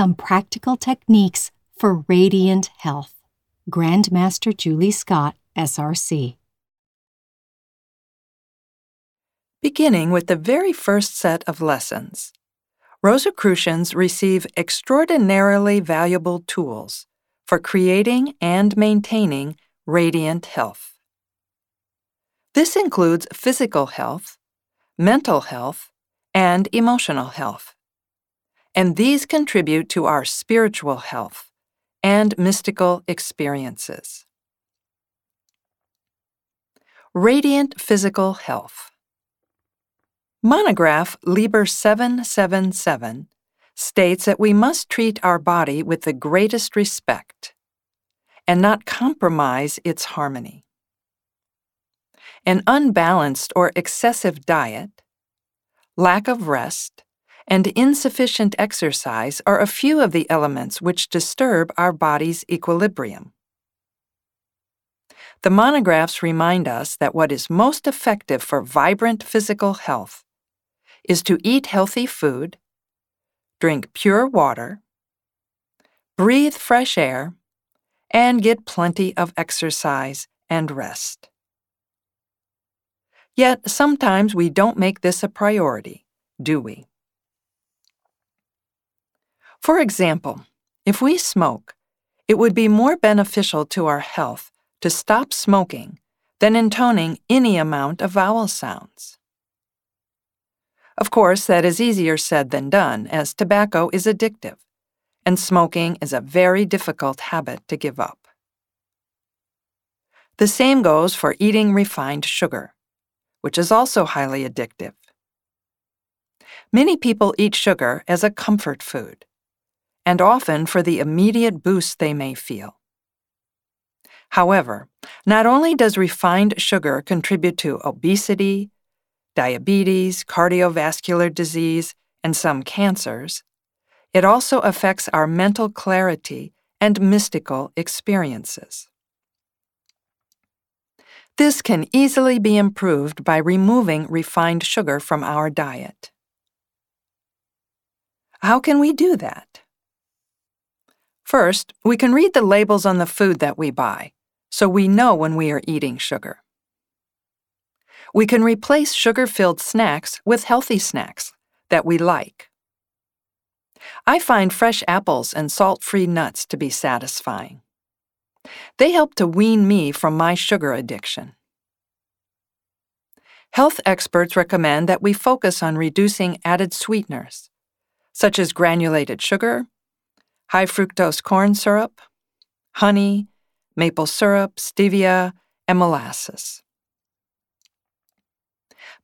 some practical techniques for radiant health. Grandmaster Julie Scott, SRC. Beginning with the very first set of lessons, Rosicrucians receive extraordinarily valuable tools for creating and maintaining radiant health. This includes physical health, mental health, and emotional health. And these contribute to our spiritual health and mystical experiences. Radiant Physical Health Monograph Liber 777 states that we must treat our body with the greatest respect and not compromise its harmony. An unbalanced or excessive diet, lack of rest, and insufficient exercise are a few of the elements which disturb our body's equilibrium. The monographs remind us that what is most effective for vibrant physical health is to eat healthy food, drink pure water, breathe fresh air, and get plenty of exercise and rest. Yet sometimes we don't make this a priority, do we? For example, if we smoke, it would be more beneficial to our health to stop smoking than intoning any amount of vowel sounds. Of course, that is easier said than done, as tobacco is addictive, and smoking is a very difficult habit to give up. The same goes for eating refined sugar, which is also highly addictive. Many people eat sugar as a comfort food, and often for the immediate boost they may feel. However, not only does refined sugar contribute to obesity, diabetes, cardiovascular disease, and some cancers, it also affects our mental clarity and mystical experiences. This can easily be improved by removing refined sugar from our diet. How can we do that? First, we can read the labels on the food that we buy, so we know when we are eating sugar we can replace sugar filled snacks with healthy snacks that we like. I find fresh apples and salt free nuts to be satisfying. They help to wean me from my sugar addiction. Health experts recommend that we focus on reducing added sweeteners, such as granulated sugar, high fructose corn syrup, honey, maple syrup, stevia, and molasses.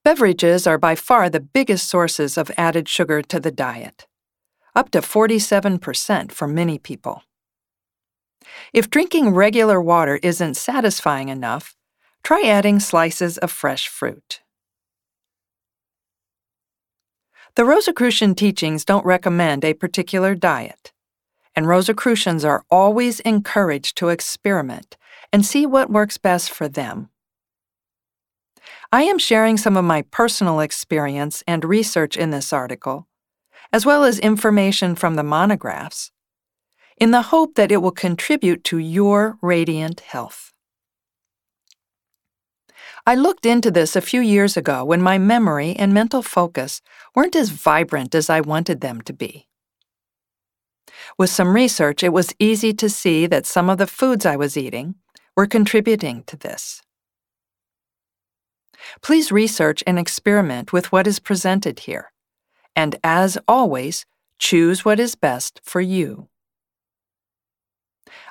Beverages are by far the biggest sources of added sugar to the diet, up to 47% for many people. If drinking regular water isn't satisfying enough, try adding slices of fresh fruit. The Rosicrucian teachings don't recommend a particular diet, and Rosicrucians are always encouraged to experiment and see what works best for them. I am sharing some of my personal experience and research in this article, as well as information from the monographs, in the hope that it will contribute to your radiant health. I looked into this a few years ago when my memory and mental focus weren't as vibrant as I wanted them to be. With some research, it was easy to see that some of the foods I was eating were contributing to this. Please research and experiment with what is presented here. And as always, choose what is best for you.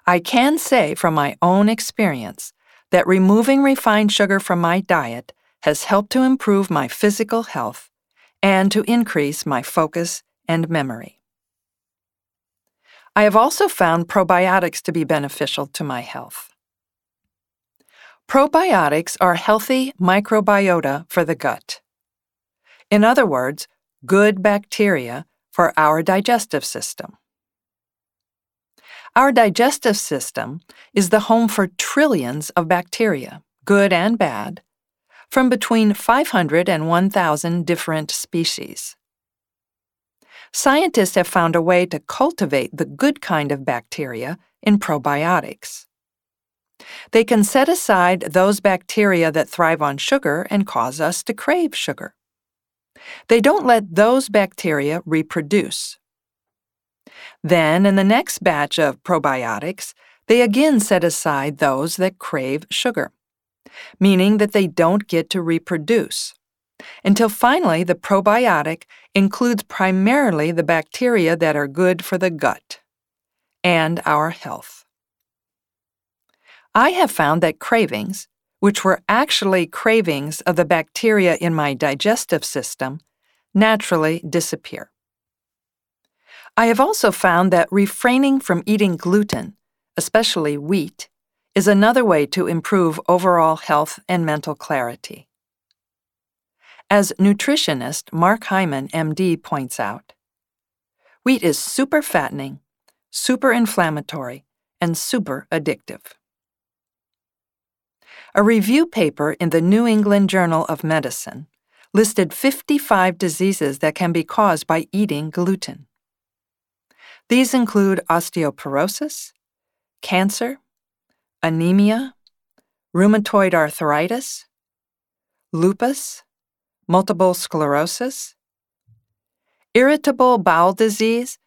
I can say from my own experience that removing refined sugar from my diet has helped to improve my physical health and to increase my focus and memory. I have also found probiotics to be beneficial to my health. Probiotics are healthy microbiota for the gut. In other words, good bacteria for our digestive system. Our digestive system is the home for trillions of bacteria, good and bad, from between 500 and 1,000 different species. Scientists have found a way to cultivate the good kind of bacteria in probiotics. They can set aside those bacteria that thrive on sugar and cause us to crave sugar. They don't let those bacteria reproduce. Then, in the next batch of probiotics, they again set aside those that crave sugar, meaning that they don't get to reproduce. Until finally, the probiotic includes primarily the bacteria that are good for the gut and our health. I have found that cravings, which were actually cravings of the bacteria in my digestive system, naturally disappear. I have also found that refraining from eating gluten, especially wheat, is another way to improve overall health and mental clarity. As nutritionist Mark Hyman, MD, points out, wheat is super fattening, super inflammatory, and super addictive. A review paper in the New England Journal of Medicine listed 55 diseases that can be caused by eating gluten. These include osteoporosis, cancer, anemia, rheumatoid arthritis, lupus, multiple sclerosis, irritable bowel disease,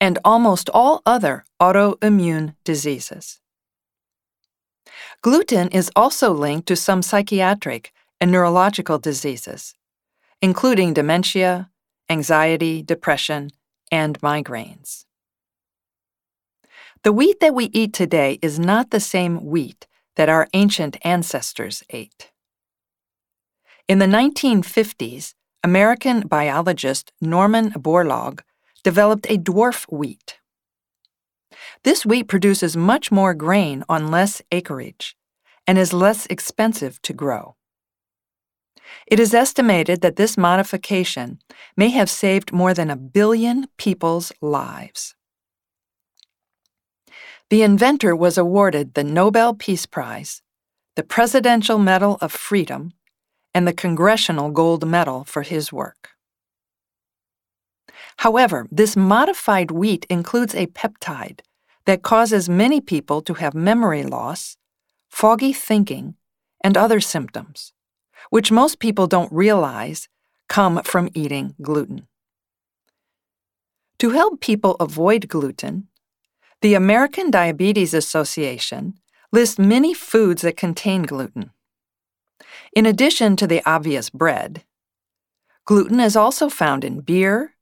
and almost all other autoimmune diseases. Gluten is also linked to some psychiatric and neurological diseases, including dementia, anxiety, depression, and migraines. The wheat that we eat today is not the same wheat that our ancient ancestors ate. In the 1950s, American biologist Norman Borlaug developed a dwarf wheat. This wheat produces much more grain on less acreage and is less expensive to grow. It is estimated that this modification may have saved more than a billion people's lives. The inventor was awarded the Nobel Peace Prize, the Presidential Medal of Freedom, and the Congressional Gold Medal for his work. However, this modified wheat includes a peptide that causes many people to have memory loss, foggy thinking, and other symptoms, which most people don't realize come from eating gluten. To help people avoid gluten, the American Diabetes Association lists many foods that contain gluten. In addition to the obvious bread, gluten is also found in beer,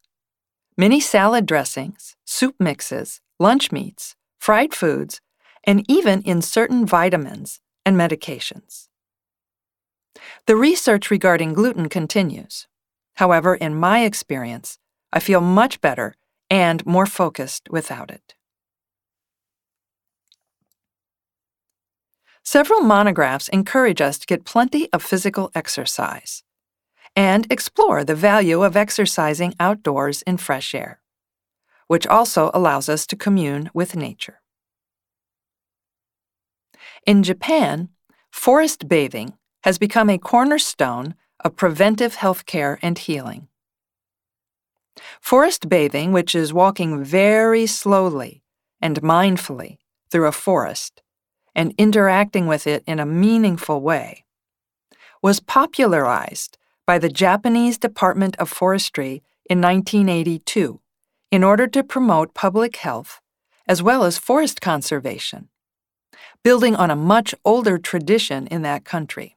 many salad dressings, soup mixes, lunch meats, fried foods, and even in certain vitamins and medications. The research regarding gluten continues. However, in my experience, I feel much better and more focused without it. Several monographs encourage us to get plenty of physical exercise and explore the value of exercising outdoors in fresh air which also allows us to commune with nature. In Japan, forest bathing has become a cornerstone of preventive health care and healing. Forest bathing, which is walking very slowly and mindfully through a forest and interacting with it in a meaningful way, was popularized by the Japanese Department of Forestry in 1982 in order to promote public health as well as forest conservation, building on a much older tradition in that country.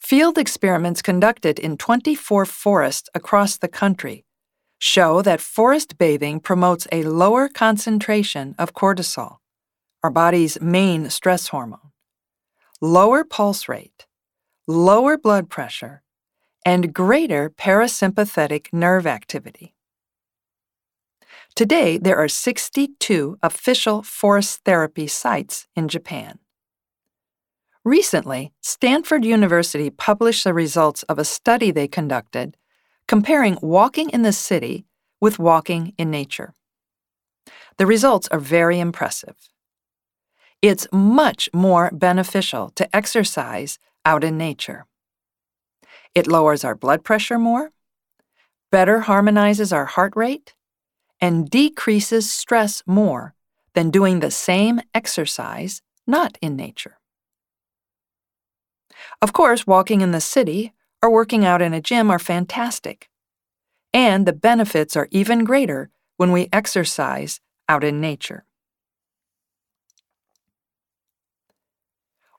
Field experiments conducted in 24 forests across the country show that forest bathing promotes a lower concentration of cortisol, our body's main stress hormone, lower pulse rate, lower blood pressure, and greater parasympathetic nerve activity. Today, there are 62 official forest therapy sites in Japan. Recently, Stanford University published the results of a study they conducted comparing walking in the city with walking in nature. The results are very impressive. It's much more beneficial to exercise out in nature. It lowers our blood pressure more, better harmonizes our heart rate, and decreases stress more than doing the same exercise not in nature. Of course, walking in the city or working out in a gym are fantastic, and the benefits are even greater when we exercise out in nature.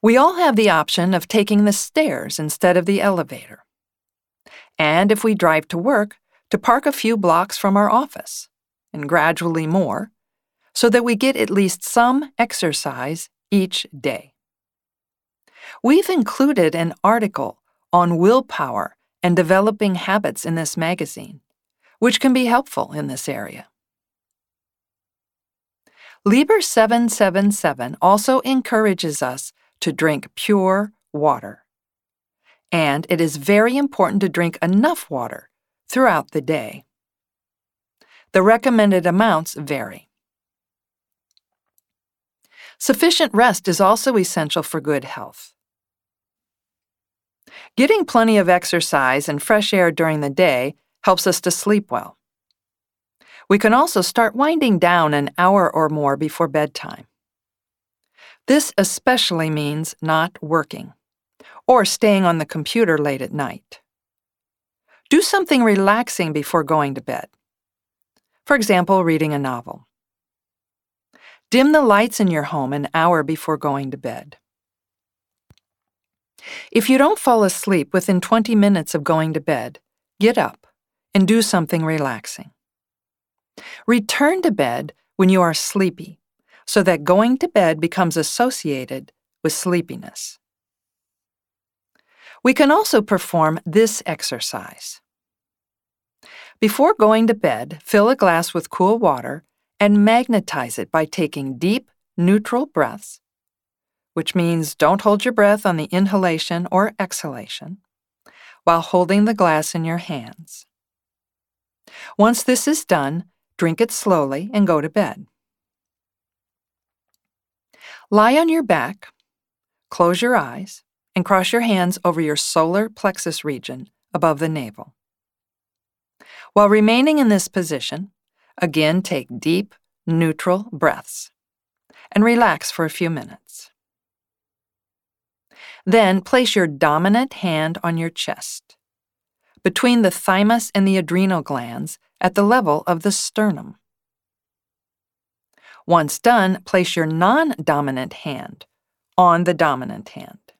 We all have the option of taking the stairs instead of the elevator. And if we drive to work, to park a few blocks from our office, and gradually more, so that we get at least some exercise each day. We've included an article on willpower and developing habits in this magazine, which can be helpful in this area. Liber 777 also encourages us to drink pure water. And it is very important to drink enough water throughout the day. The recommended amounts vary. Sufficient rest is also essential for good health. Getting plenty of exercise and fresh air during the day helps us to sleep well. We can also start winding down an hour or more before bedtime. This especially means not working or staying on the computer late at night. Do something relaxing before going to bed. For example, reading a novel. Dim the lights in your home an hour before going to bed. If you don't fall asleep within 20 minutes of going to bed, get up and do something relaxing. Return to bed when you are sleepy so that going to bed becomes associated with sleepiness. We can also perform this exercise. Before going to bed, fill a glass with cool water and magnetize it by taking deep, neutral breaths, which means don't hold your breath on the inhalation or exhalation, while holding the glass in your hands. Once this is done, drink it slowly and go to bed. Lie on your back, close your eyes, and cross your hands over your solar plexus region above the navel. While remaining in this position, again take deep, neutral breaths and relax for a few minutes. Then place your dominant hand on your chest, between the thymus and the adrenal glands at the level of the sternum. Once done, place your non dominant hand on the dominant hand.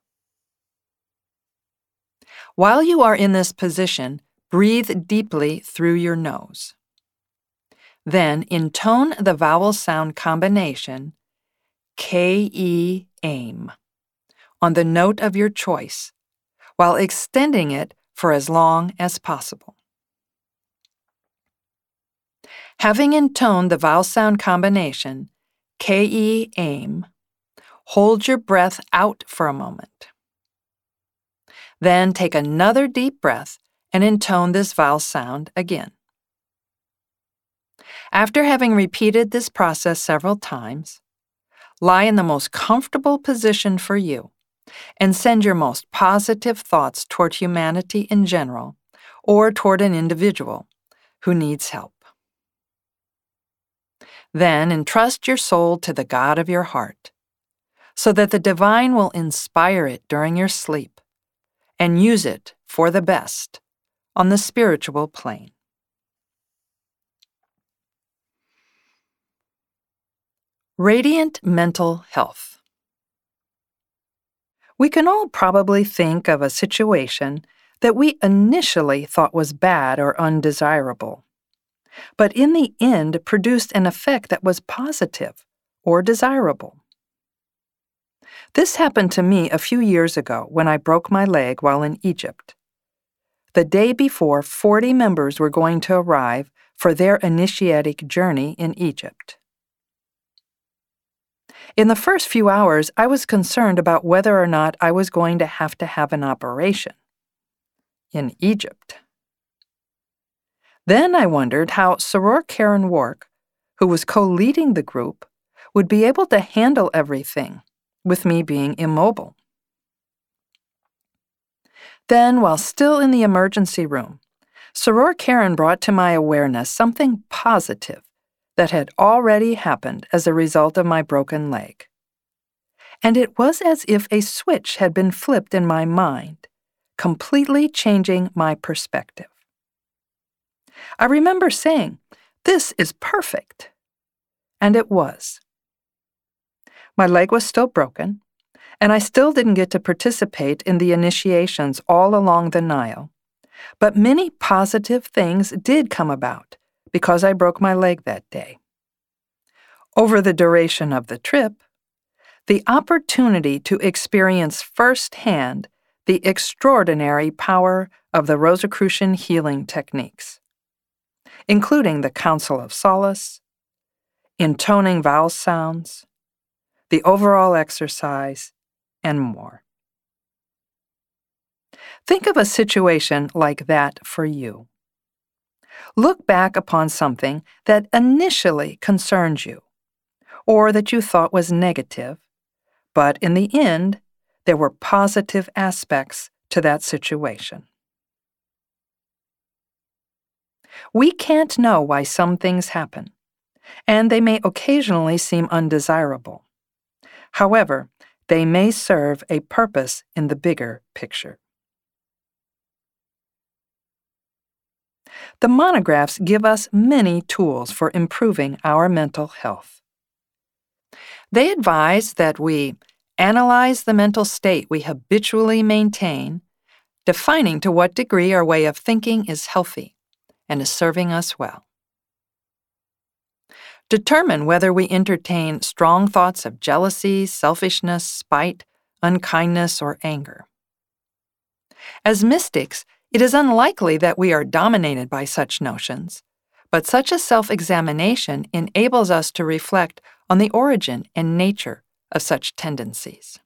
While you are in this position, breathe deeply through your nose. Then intone the vowel sound combination K E aim on the note of your choice while extending it for as long as possible. Having intoned the vowel sound combination, K-E aim, hold your breath out for a moment. Then take another deep breath and intone this vowel sound again. After having repeated this process several times, lie in the most comfortable position for you and send your most positive thoughts toward humanity in general or toward an individual who needs help. Then entrust your soul to the God of your heart, so that the divine will inspire it during your sleep and use it for the best on the spiritual plane. Radiant mental health. We can all probably think of a situation that we initially thought was bad or undesirable but in the end produced an effect that was positive or desirable. This happened to me a few years ago when I broke my leg while in Egypt. The day before, 40 members were going to arrive for their initiatic journey in Egypt. In the first few hours, I was concerned about whether or not I was going to have to have an operation. In Egypt. Then I wondered how Soror Karen Wark, who was co leading the group, would be able to handle everything, with me being immobile. Then, while still in the emergency room, Soror Karen brought to my awareness something positive that had already happened as a result of my broken leg. And it was as if a switch had been flipped in my mind, completely changing my perspective. I remember saying, This is perfect. And it was. My leg was still broken, and I still didn't get to participate in the initiations all along the Nile. But many positive things did come about because I broke my leg that day. Over the duration of the trip, the opportunity to experience firsthand the extraordinary power of the Rosicrucian healing techniques, including the Council of Solace, intoning vowel sounds, the overall exercise, and more. Think of a situation like that for you. Look back upon something that initially concerned you, or that you thought was negative, but in the end, there were positive aspects to that situation. We can't know why some things happen, and they may occasionally seem undesirable. However, they may serve a purpose in the bigger picture. The monographs give us many tools for improving our mental health. They advise that we analyze the mental state we habitually maintain, defining to what degree our way of thinking is healthy and is serving us well. Determine whether we entertain strong thoughts of jealousy, selfishness, spite, unkindness, or anger. As mystics, it is unlikely that we are dominated by such notions, but such a self examination enables us to reflect on the origin and nature of such tendencies.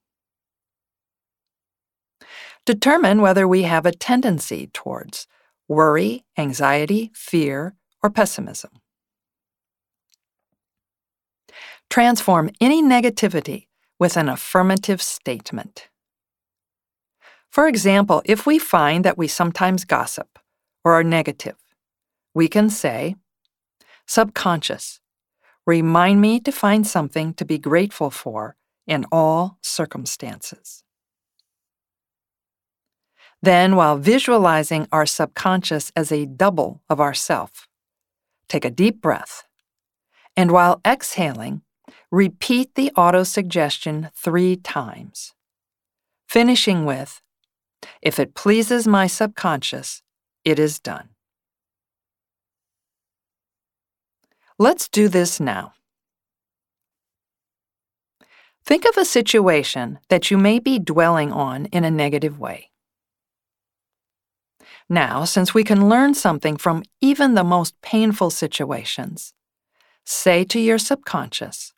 Determine whether we have a tendency towards worry, anxiety, fear, or pessimism. Transform any negativity with an affirmative statement. For example, if we find that we sometimes gossip or are negative, we can say, Subconscious, remind me to find something to be grateful for in all circumstances. Then, while visualizing our subconscious as a double of ourself, take a deep breath, and while exhaling, repeat the autosuggestion three times, finishing with, if it pleases my subconscious, it is done. Let's do this now. Think of a situation that you may be dwelling on in a negative way. Now, since we can learn something from even the most painful situations, say to your subconscious,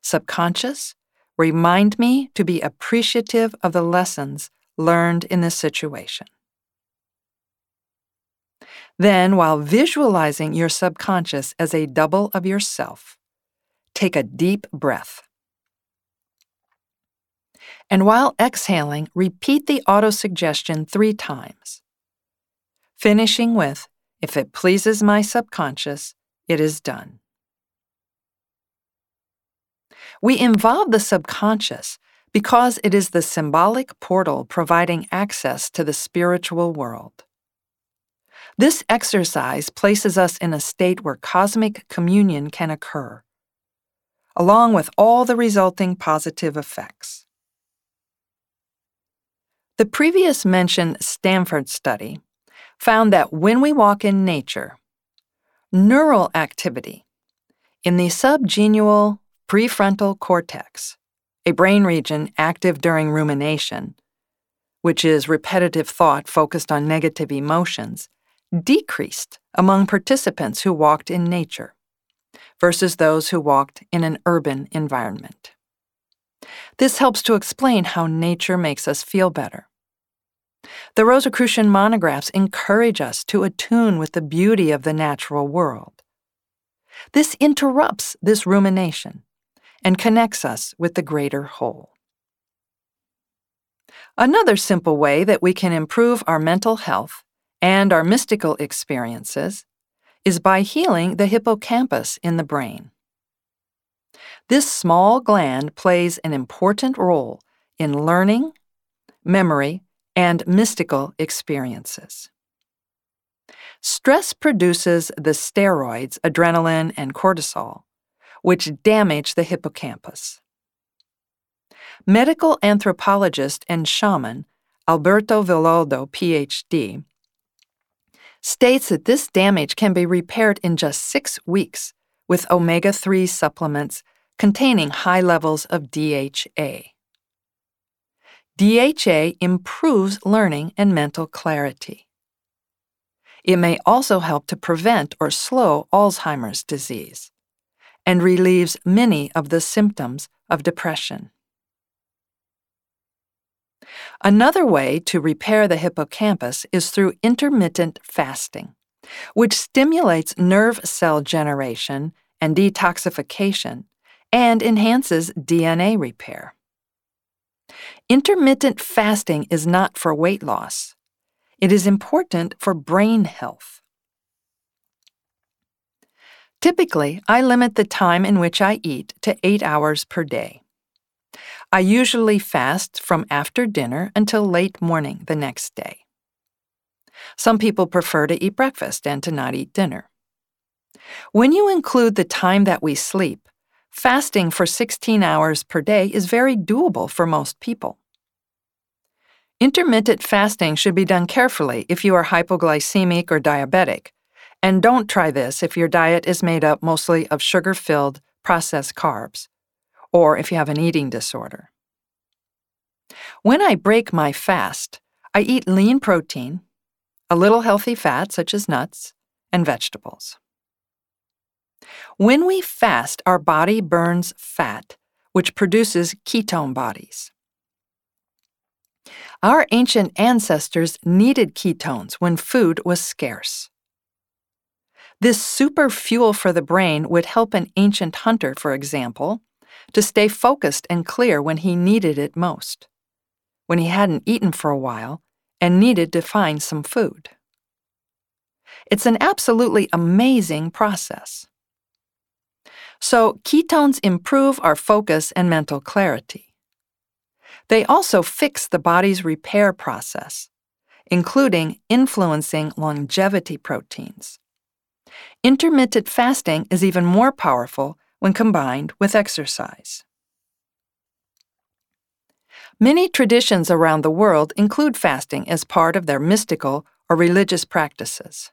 Subconscious, remind me to be appreciative of the lessons learned in this situation. Then, while visualizing your subconscious as a double of yourself, take a deep breath. And while exhaling, repeat the autosuggestion three times, finishing with, If it pleases my subconscious, it is done. We involve the subconscious because it is the symbolic portal providing access to the spiritual world. This exercise places us in a state where cosmic communion can occur, along with all the resulting positive effects. The previous mentioned Stanford study found that when we walk in nature, neural activity in the subgenual prefrontal cortex a brain region active during rumination, which is repetitive thought focused on negative emotions, decreased among participants who walked in nature versus those who walked in an urban environment. This helps to explain how nature makes us feel better. The Rosicrucian monographs encourage us to attune with the beauty of the natural world. This interrupts this rumination and connects us with the greater whole. Another simple way that we can improve our mental health and our mystical experiences is by healing the hippocampus in the brain. This small gland plays an important role in learning, memory, and mystical experiences. Stress produces the steroids adrenaline and cortisol, which damage the hippocampus. Medical anthropologist and shaman Alberto Villoldo, PhD, states that this damage can be repaired in just six weeks with omega 3 supplements containing high levels of DHA. DHA improves learning and mental clarity. It may also help to prevent or slow Alzheimer's disease and relieves many of the symptoms of depression. Another way to repair the hippocampus is through intermittent fasting, which stimulates nerve cell generation and detoxification and enhances DNA repair. Intermittent fasting is not for weight loss. It is important for brain health. Typically, I limit the time in which I eat to eight hours per day. I usually fast from after dinner until late morning the next day. Some people prefer to eat breakfast and to not eat dinner. When you include the time that we sleep, fasting for 16 hours per day is very doable for most people. Intermittent fasting should be done carefully if you are hypoglycemic or diabetic, and don't try this if your diet is made up mostly of sugar filled, processed carbs or if you have an eating disorder. When I break my fast, I eat lean protein, a little healthy fat such as nuts, and vegetables. When we fast, our body burns fat, which produces ketone bodies. Our ancient ancestors needed ketones when food was scarce. This super fuel for the brain would help an ancient hunter, for example, to stay focused and clear when he needed it most, when he hadn't eaten for a while and needed to find some food. It's an absolutely amazing process. So, ketones improve our focus and mental clarity. They also fix the body's repair process, including influencing longevity proteins. Intermittent fasting is even more powerful when combined with exercise. Many traditions around the world include fasting as part of their mystical or religious practices.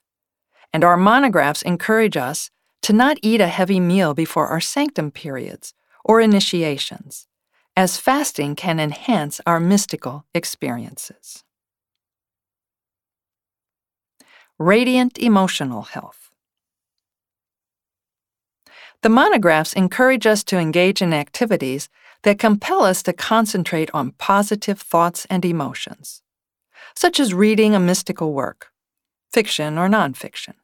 And our monographs encourage us to not eat a heavy meal before our sanctum periods or initiations, as fasting can enhance our mystical experiences. Radiant emotional health. The monographs encourage us to engage in activities that compel us to concentrate on positive thoughts and emotions, such as reading a mystical work, fiction or nonfiction,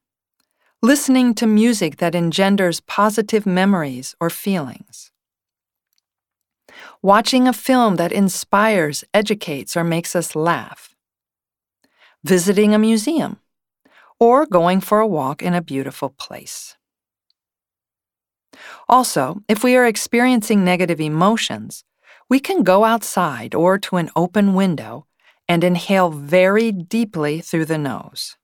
listening to music that engenders positive memories or feelings, watching a film that inspires, educates, or makes us laugh, visiting a museum, or going for a walk in a beautiful place. Also, if we are experiencing negative emotions, we can go outside or to an open window and inhale very deeply through the nose.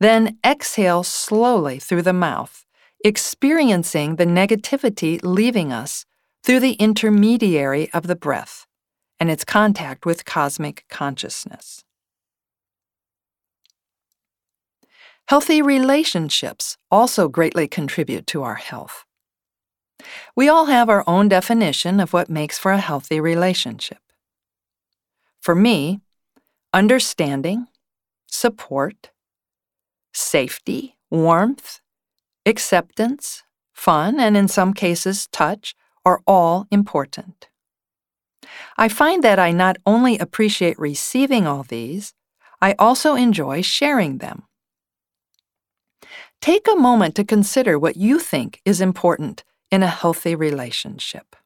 Then exhale slowly through the mouth, experiencing the negativity leaving us through the intermediary of the breath and its contact with cosmic consciousness. Healthy relationships also greatly contribute to our health. We all have our own definition of what makes for a healthy relationship. For me, understanding, support, safety, warmth, acceptance, fun, and in some cases, touch are all important. I find that I not only appreciate receiving all these, I also enjoy sharing them. Take a moment to consider what you think is important in a healthy relationship.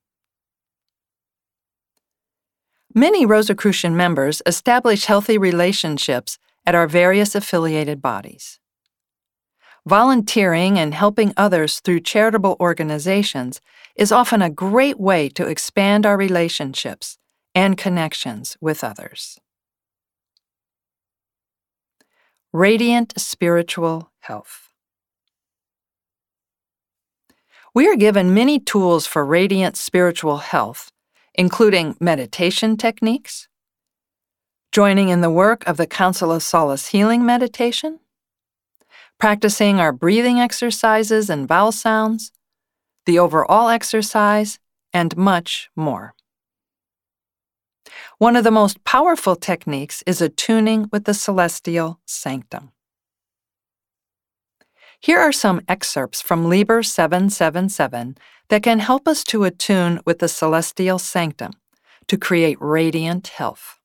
Many Rosicrucian members establish healthy relationships at our various affiliated bodies. Volunteering and helping others through charitable organizations is often a great way to expand our relationships and connections with others. Radiant Spiritual Health We are given many tools for radiant spiritual health, including meditation techniques, joining in the work of the Council of Solace Healing Meditation, practicing our breathing exercises and vowel sounds, the overall exercise, and much more. One of the most powerful techniques is attuning with the celestial sanctum. Here are some excerpts from Liber 777 that can help us to attune with the celestial sanctum to create radiant health.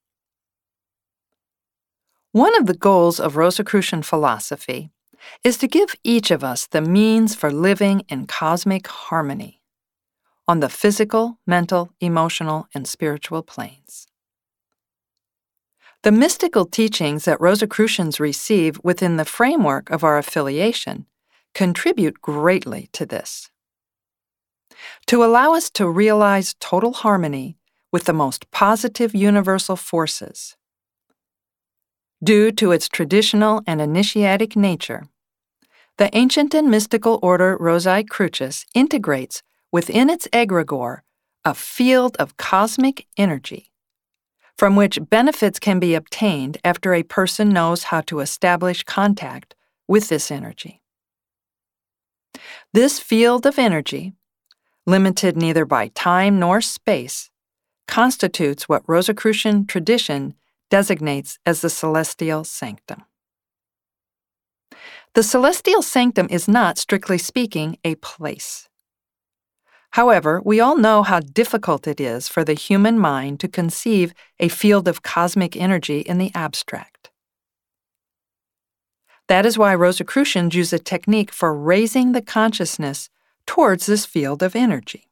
One of the goals of Rosicrucian philosophy is to give each of us the means for living in cosmic harmony on the physical, mental, emotional, and spiritual planes. The mystical teachings that Rosicrucians receive within the framework of our affiliation contribute greatly to this. To allow us to realize total harmony with the most positive universal forces. Due to its traditional and initiatic nature, the ancient and mystical order Rosae Crucis integrates within its egregore a field of cosmic energy from which benefits can be obtained after a person knows how to establish contact with this energy. This field of energy, limited neither by time nor space, constitutes what Rosicrucian tradition designates as the celestial sanctum. The celestial sanctum is not, strictly speaking, a place. However, we all know how difficult it is for the human mind to conceive a field of cosmic energy in the abstract. That is why Rosicrucians use a technique for raising the consciousness towards this field of energy.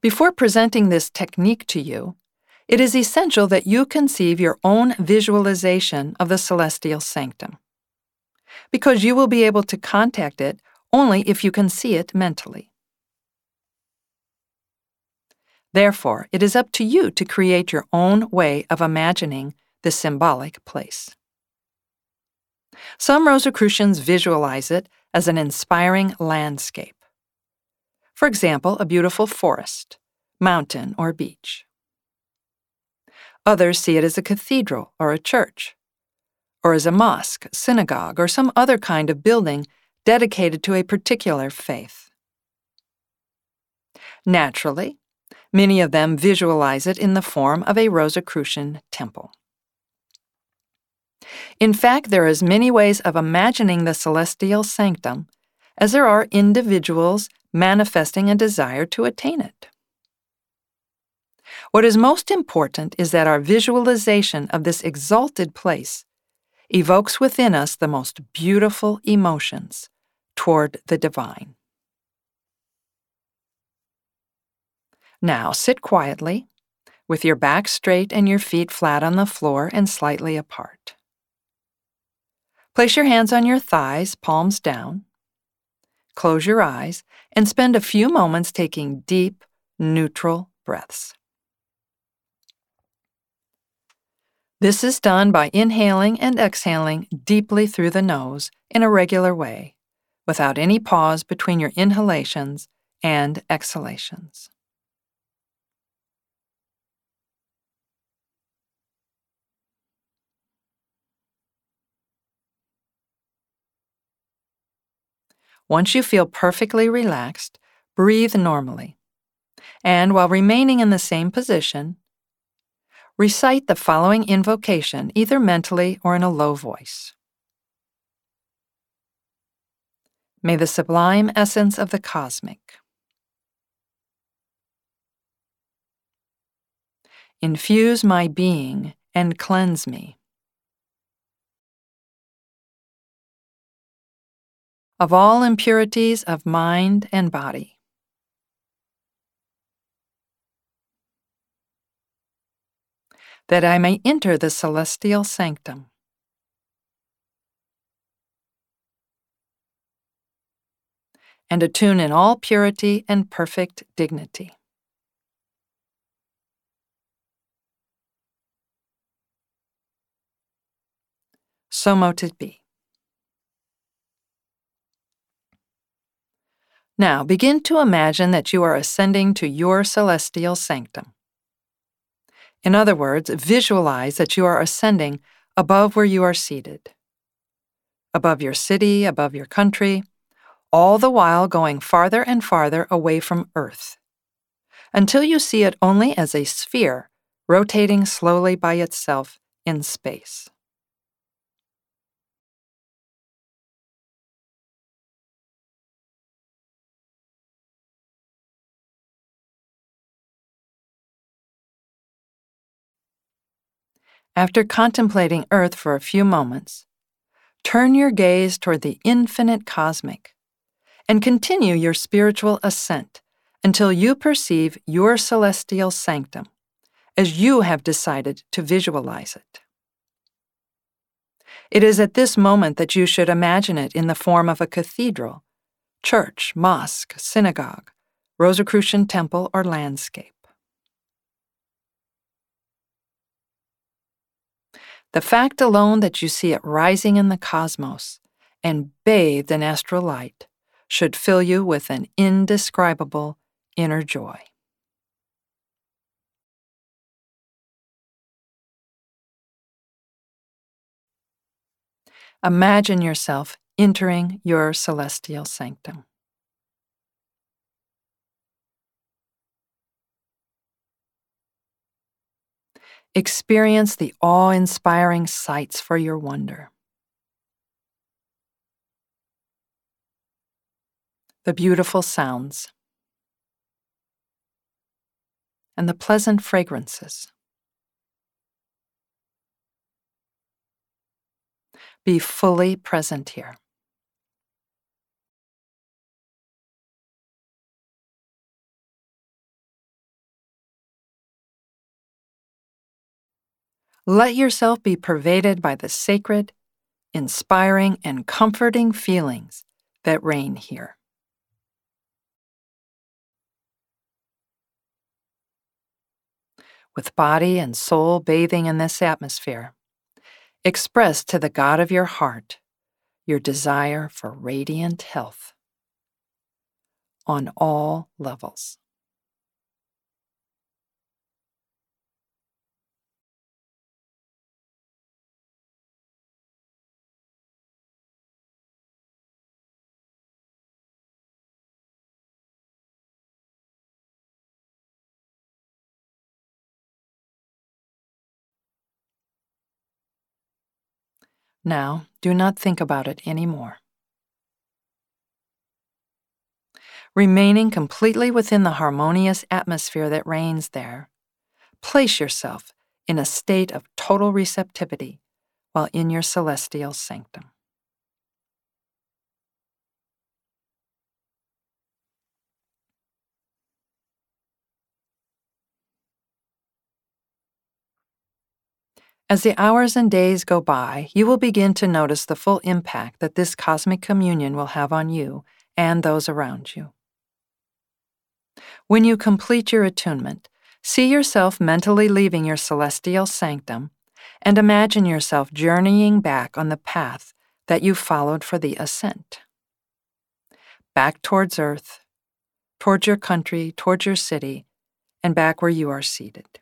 Before presenting this technique to you, it is essential that you conceive your own visualization of the celestial sanctum, because you will be able to contact it only if you can see it mentally. Therefore, it is up to you to create your own way of imagining the symbolic place. Some Rosicrucians visualize it as an inspiring landscape. For example, a beautiful forest, mountain, or beach. Others see it as a cathedral or a church, or as a mosque, synagogue, or some other kind of building dedicated to a particular faith. Naturally, many of them visualize it in the form of a Rosicrucian temple. In fact, there are as many ways of imagining the celestial sanctum as there are individuals manifesting a desire to attain it. What is most important is that our visualization of this exalted place evokes within us the most beautiful emotions toward the divine. Now sit quietly, with your back straight and your feet flat on the floor and slightly apart. Place your hands on your thighs, palms down. Close your eyes and spend a few moments taking deep, neutral breaths. This is done by inhaling and exhaling deeply through the nose in a regular way, without any pause between your inhalations and exhalations. Once you feel perfectly relaxed, breathe normally. And while remaining in the same position, recite the following invocation either mentally or in a low voice. May the sublime essence of the cosmic infuse my being and cleanse me. Of all impurities of mind and body. That I may enter the celestial sanctum. And attune in all purity and perfect dignity. So mote it be. Now begin to imagine that you are ascending to your celestial sanctum. In other words, visualize that you are ascending above where you are seated, above your city, above your country, all the while going farther and farther away from Earth, until you see it only as a sphere rotating slowly by itself in space. After contemplating Earth for a few moments, turn your gaze toward the infinite cosmic and continue your spiritual ascent until you perceive your celestial sanctum as you have decided to visualize it. It is at this moment that you should imagine it in the form of a cathedral, church, mosque, synagogue, Rosicrucian temple, or landscape. The fact alone that you see it rising in the cosmos and bathed in astral light should fill you with an indescribable inner joy. Imagine yourself entering your celestial sanctum. Experience the awe inspiring sights for your wonder. The beautiful sounds and the pleasant fragrances. Be fully present here. Let yourself be pervaded by the sacred, inspiring, and comforting feelings that reign here. With body and soul bathing in this atmosphere, express to the God of your heart your desire for radiant health on all levels. Now, do not think about it any more. Remaining completely within the harmonious atmosphere that reigns there, place yourself in a state of total receptivity while in your celestial sanctum. As the hours and days go by, you will begin to notice the full impact that this cosmic communion will have on you and those around you. When you complete your attunement, see yourself mentally leaving your celestial sanctum and imagine yourself journeying back on the path that you followed for the ascent. Back towards Earth, towards your country, towards your city, and back where you are seated.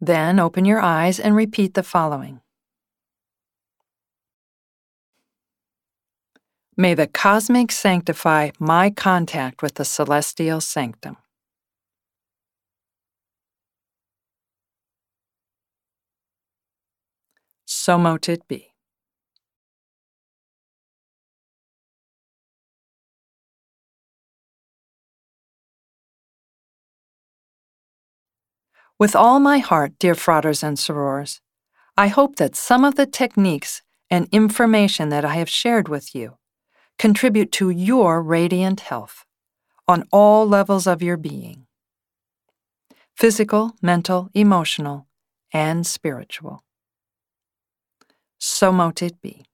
Then open your eyes and repeat the following May the cosmic sanctify my contact with the celestial sanctum. So mote it be. With all my heart, dear fratres and sorors, I hope that some of the techniques and information that I have shared with you contribute to your radiant health on all levels of your being physical, mental, emotional, and spiritual. So mote it be.